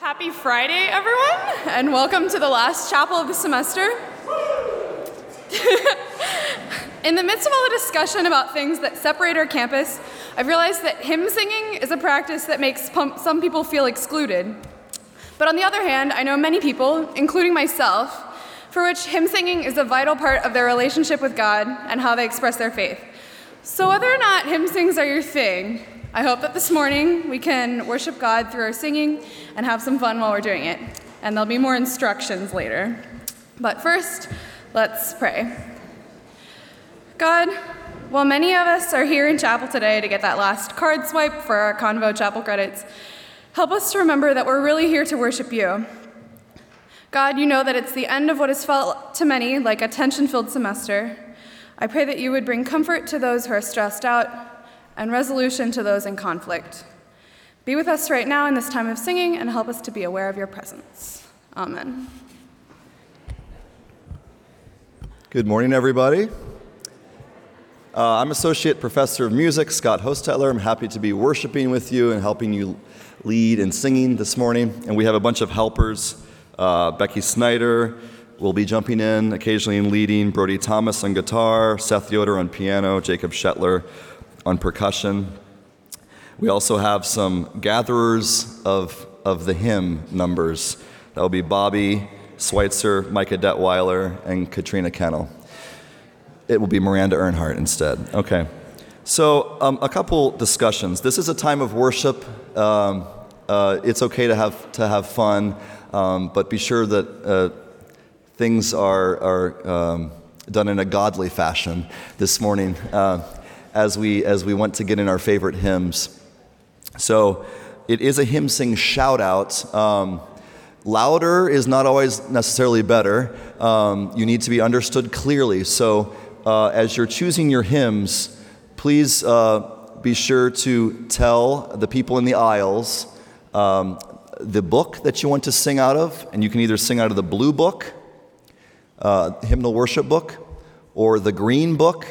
Happy Friday, everyone, and welcome to the last chapel of the semester. In the midst of all the discussion about things that separate our campus, I've realized that hymn singing is a practice that makes some people feel excluded. But on the other hand, I know many people, including myself, for which hymn singing is a vital part of their relationship with God and how they express their faith. So, whether or not hymn sings are your thing, I hope that this morning we can worship God through our singing and have some fun while we're doing it. And there'll be more instructions later. But first, let's pray. God, while many of us are here in chapel today to get that last card swipe for our Convo chapel credits, help us to remember that we're really here to worship you. God, you know that it's the end of what has felt to many like a tension filled semester. I pray that you would bring comfort to those who are stressed out and resolution to those in conflict. Be with us right now in this time of singing and help us to be aware of your presence. Amen. Good morning, everybody. Uh, I'm Associate Professor of Music, Scott Hostetler. I'm happy to be worshiping with you and helping you lead in singing this morning. And we have a bunch of helpers uh, Becky Snyder will be jumping in occasionally and leading, Brody Thomas on guitar, Seth Yoder on piano, Jacob Shetler on percussion. We also have some gatherers of, of the hymn numbers. That will be Bobby Schweitzer, Micah Detweiler, and Katrina Kennel it will be Miranda Earnhardt instead. Okay. So, um, a couple discussions. This is a time of worship. Um, uh, it's okay to have, to have fun, um, but be sure that uh, things are, are um, done in a godly fashion this morning uh, as, we, as we want to get in our favorite hymns. So, it is a hymn sing shout out. Um, louder is not always necessarily better. Um, you need to be understood clearly. So, uh, as you're choosing your hymns, please uh, be sure to tell the people in the aisles um, the book that you want to sing out of, and you can either sing out of the blue book, uh, hymnal worship book, or the green book,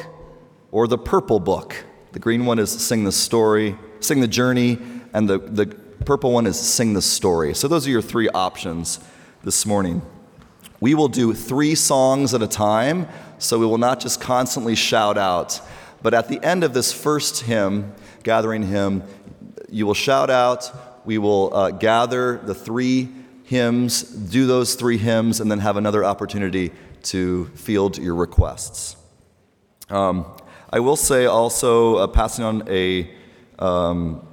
or the purple book. The green one is Sing the Story, Sing the Journey, and the, the purple one is Sing the Story. So those are your three options this morning. We will do three songs at a time so we will not just constantly shout out, but at the end of this first hymn, gathering hymn, you will shout out. We will uh, gather the three hymns, do those three hymns, and then have another opportunity to field your requests. Um, I will say also, uh, passing on a, um,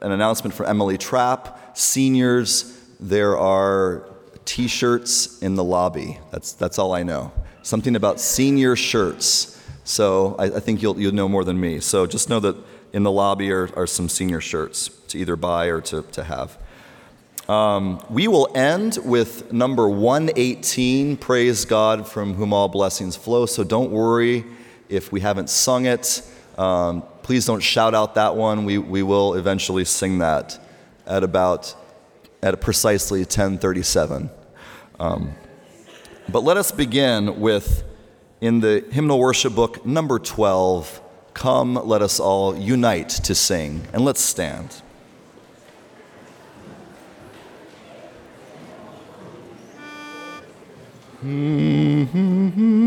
an announcement for Emily Trapp. Seniors, there are t shirts in the lobby. That's, that's all I know something about senior shirts. So I, I, think you'll, you'll know more than me. So just know that in the lobby are, are some senior shirts to either buy or to, to have. Um, we will end with number 118, Praise God from whom all blessings flow. So don't worry if we haven't sung it, um, please don't shout out that one. We, we will eventually sing that at about at precisely 1037. Um, but let us begin with in the hymnal worship book number 12, Come, let us all unite to sing. And let's stand. Mm-hmm.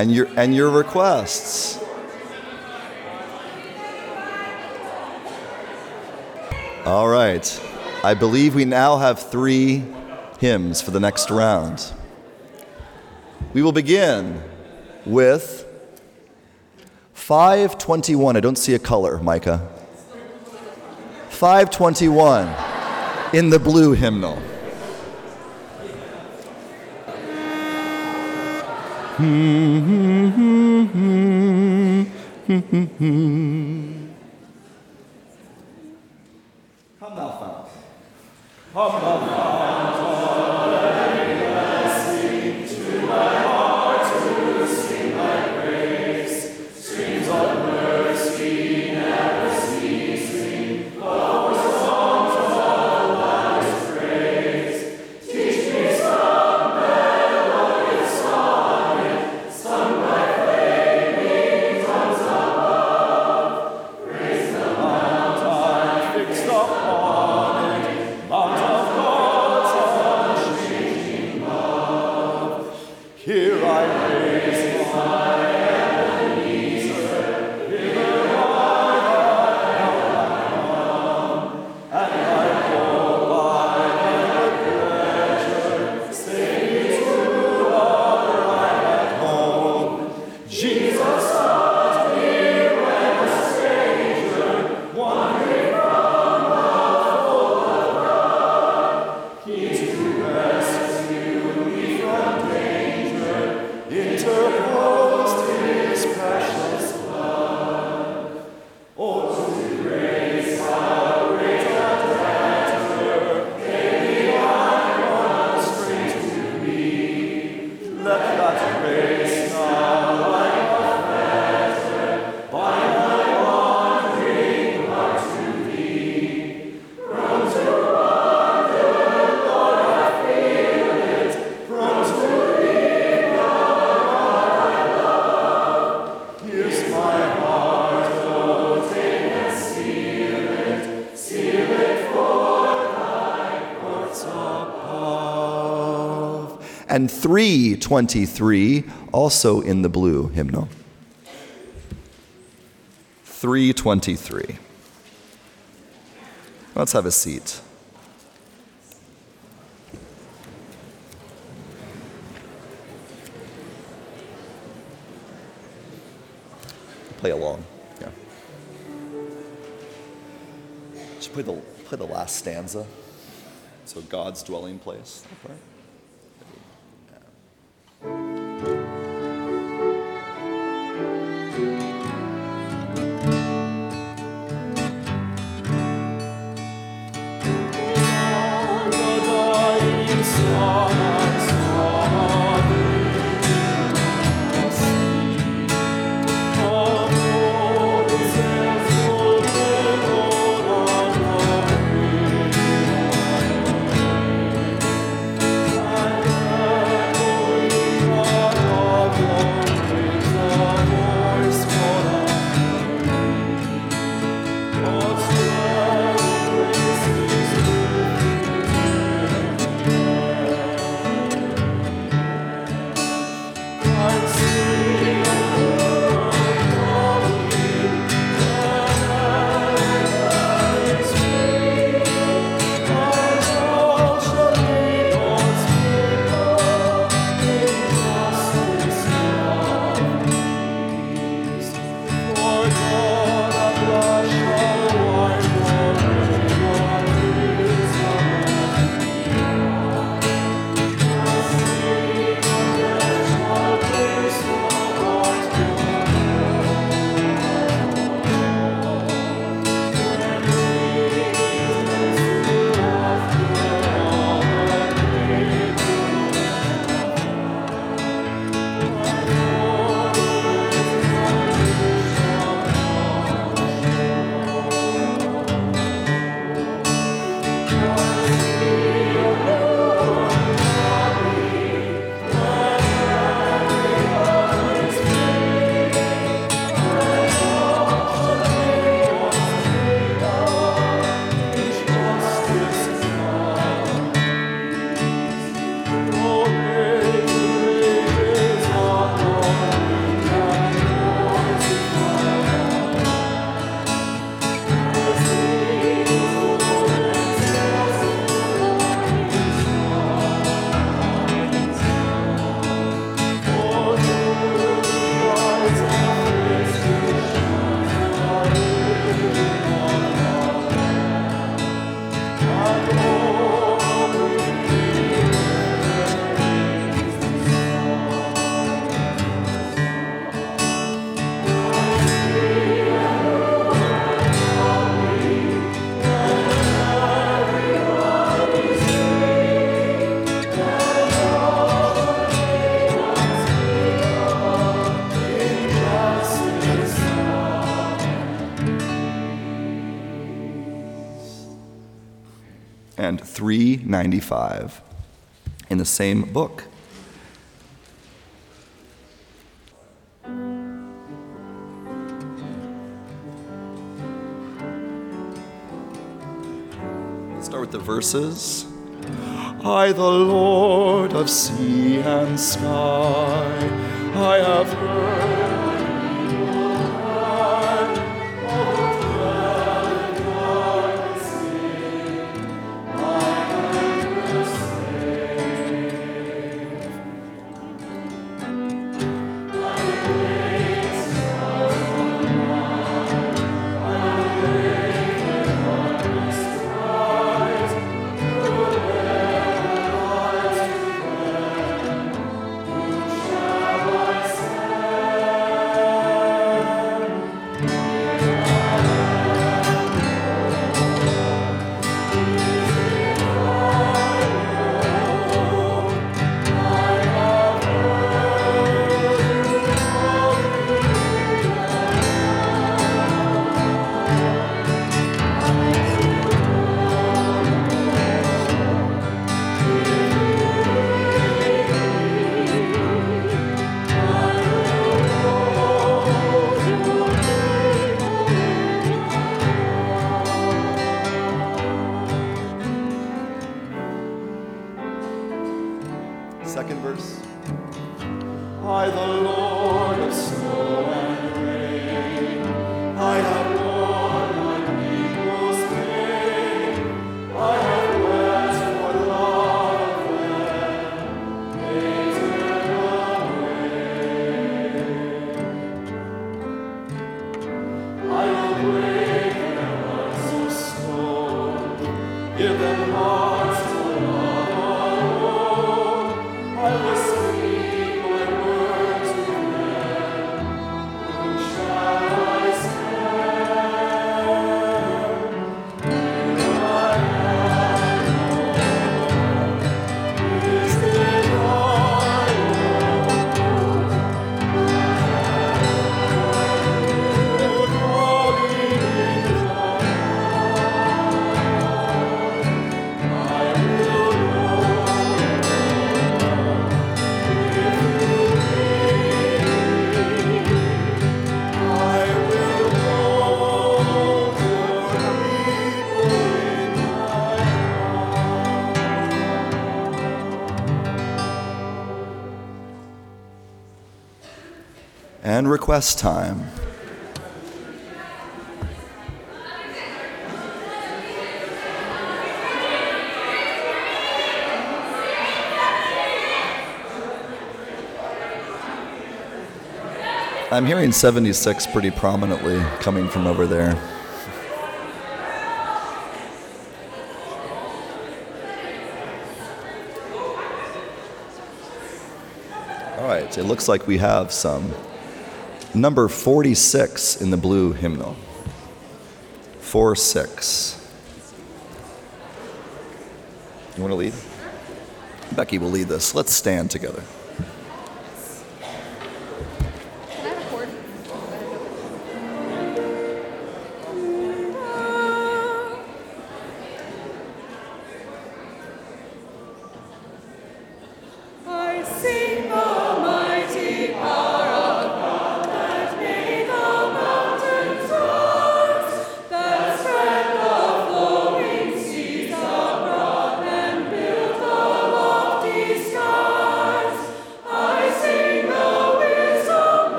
And your, and your requests. All right. I believe we now have three hymns for the next round. We will begin with 521. I don't see a color, Micah. 521 in the blue hymnal. Come 323, also in the blue hymnal. 323. Let's have a seat. Play along. Yeah. Just play the, play the last stanza. So God's dwelling place. 395 in the same book. Let's start with the verses. I, the Lord of sea and sky, I have heard. And request time. I'm hearing 76 pretty prominently coming from over there. All right, it looks like we have some. Number 46 in the blue hymnal. 4 6. You want to lead? Becky will lead this. Let's stand together.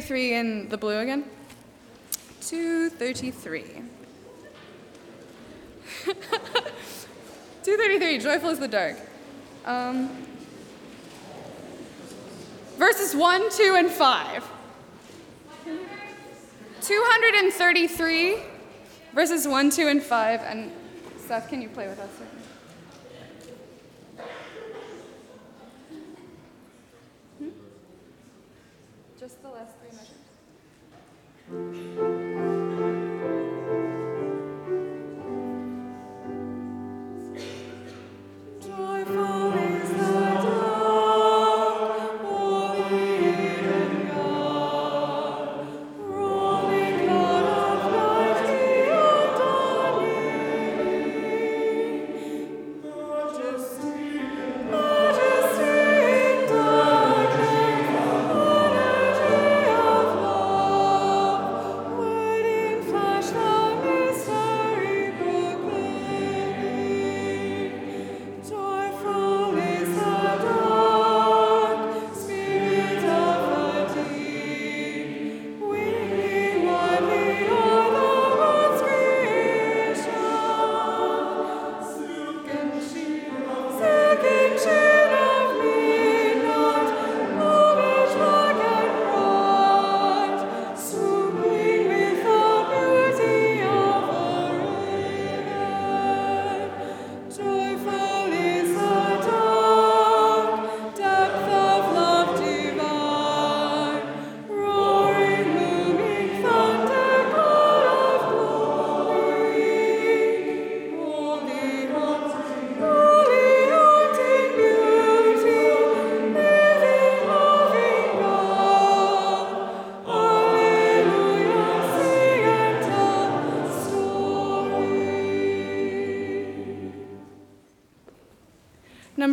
33 in the blue again. 233. 233, joyful is the dark. Um, verses 1, 2, and 5. 233, verses 1, 2, and 5. And Seth, can you play with us?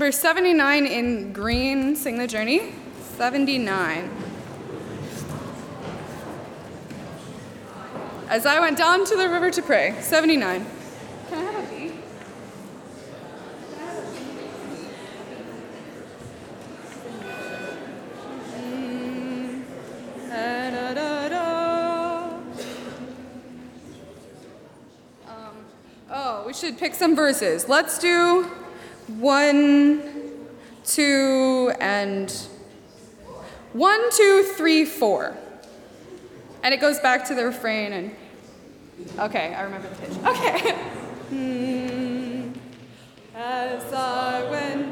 number 79 in green, Sing the Journey. 79. As I went down to the river to pray, 79. Can I have oh, we should pick some verses. Let's do one, two, and one, two, three, four. And it goes back to the refrain and, okay, I remember the pitch. Okay. Hmm. As I went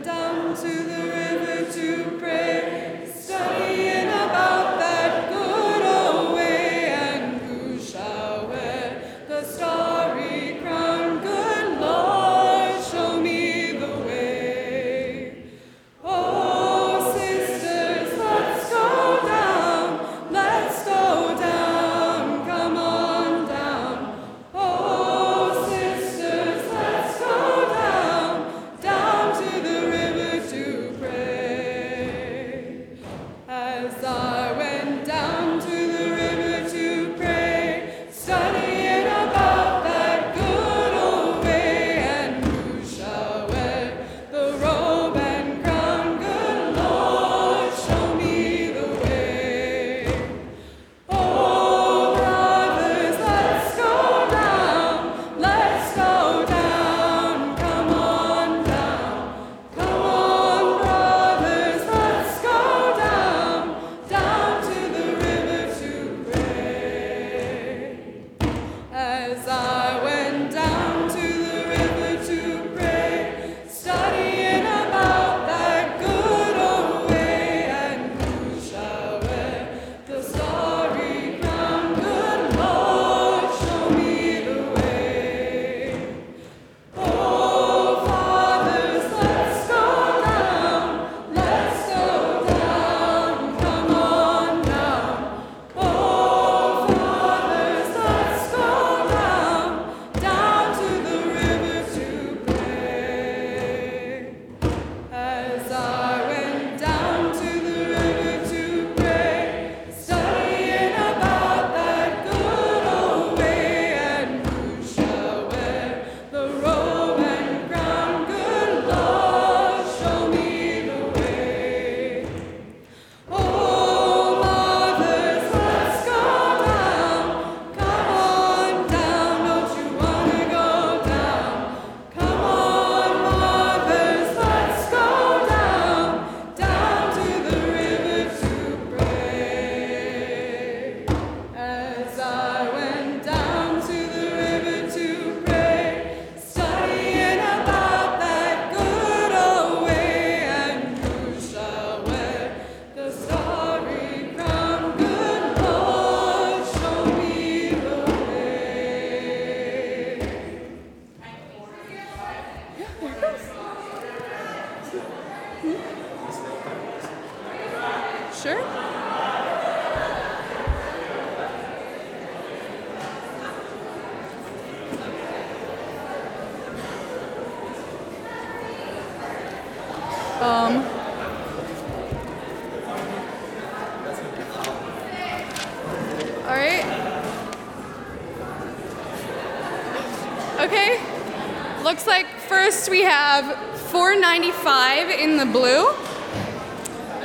495 in the blue.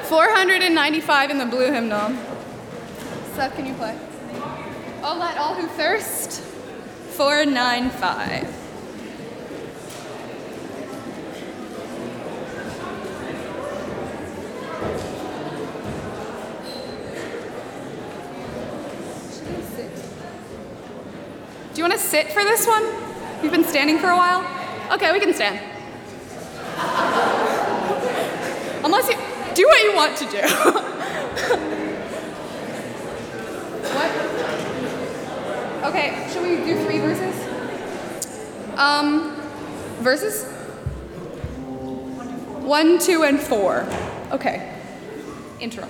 495 in the blue hymnal. Seth, can you play? Oh, let all who thirst. 495. Do you want to sit for this one? You've been standing for a while? Okay, we can stand. Unless you do what to do. what? Okay, should we do three verses? Um, verses? One, two, and four. Okay. Intro.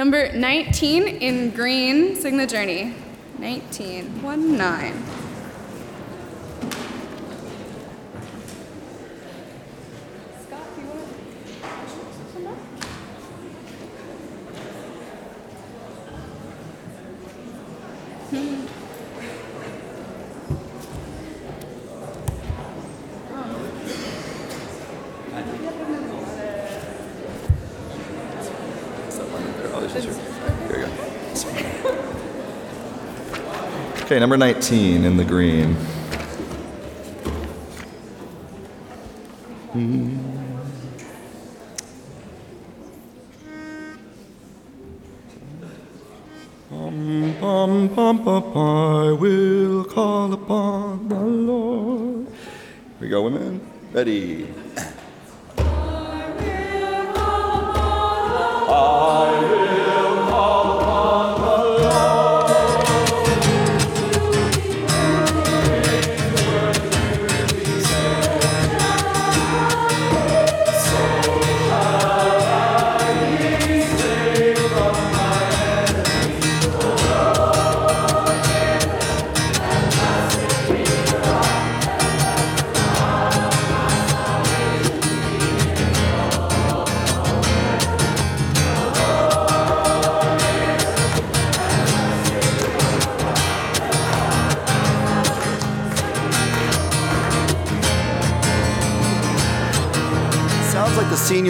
Number 19 in green, sing the journey. 19, 1 9. Okay, number 19 in the green. Bum, bum, bum, bum, I will call upon the Lord. Here we go, women. Ready.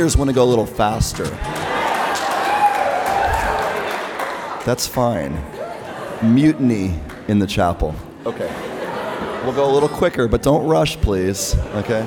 Seniors want to go a little faster. That's fine. Mutiny in the chapel. Okay. We'll go a little quicker, but don't rush, please. Okay?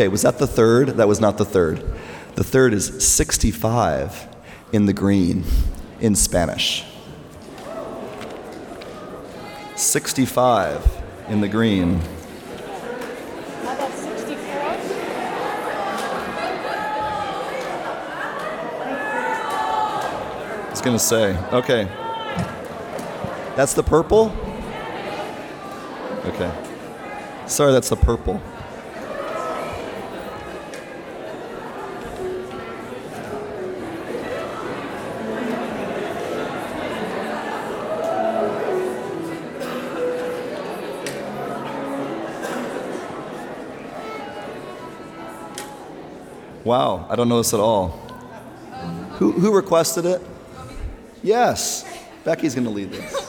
Okay, was that the third? That was not the third. The third is 65 in the green in Spanish. 65 in the green. How about 64? I was going to say, okay. That's the purple? Okay. Sorry, that's the purple. Wow, I don't know this at all. Who, who requested it? Yes. Becky's going to lead this.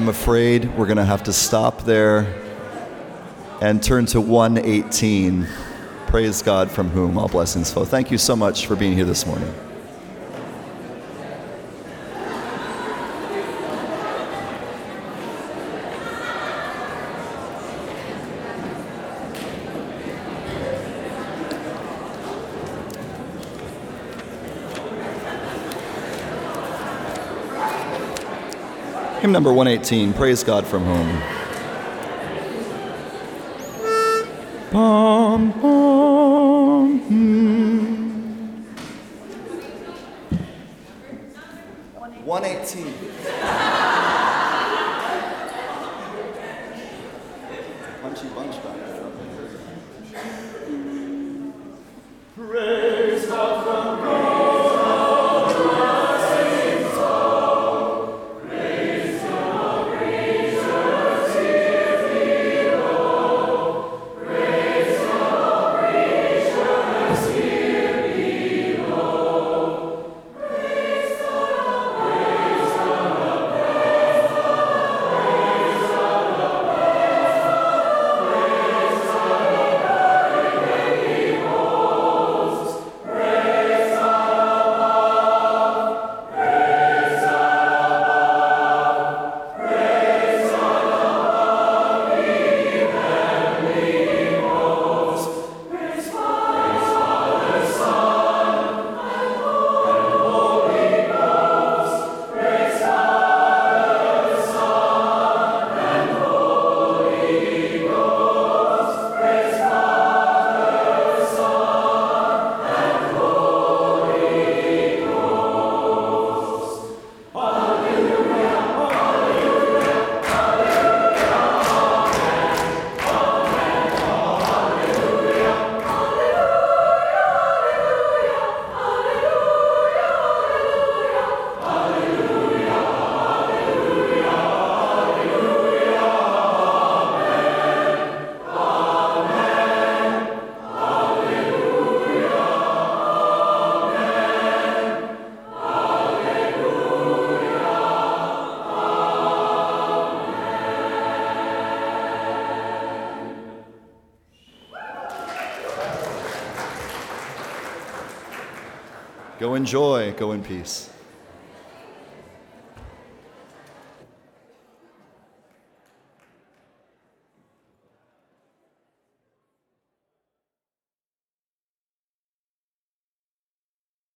I'm afraid we're going to have to stop there and turn to 118. Praise God from whom all blessings flow. Thank you so much for being here this morning. Hymn number 118, Praise God from bum, hmm. 118. Go in joy, go in peace.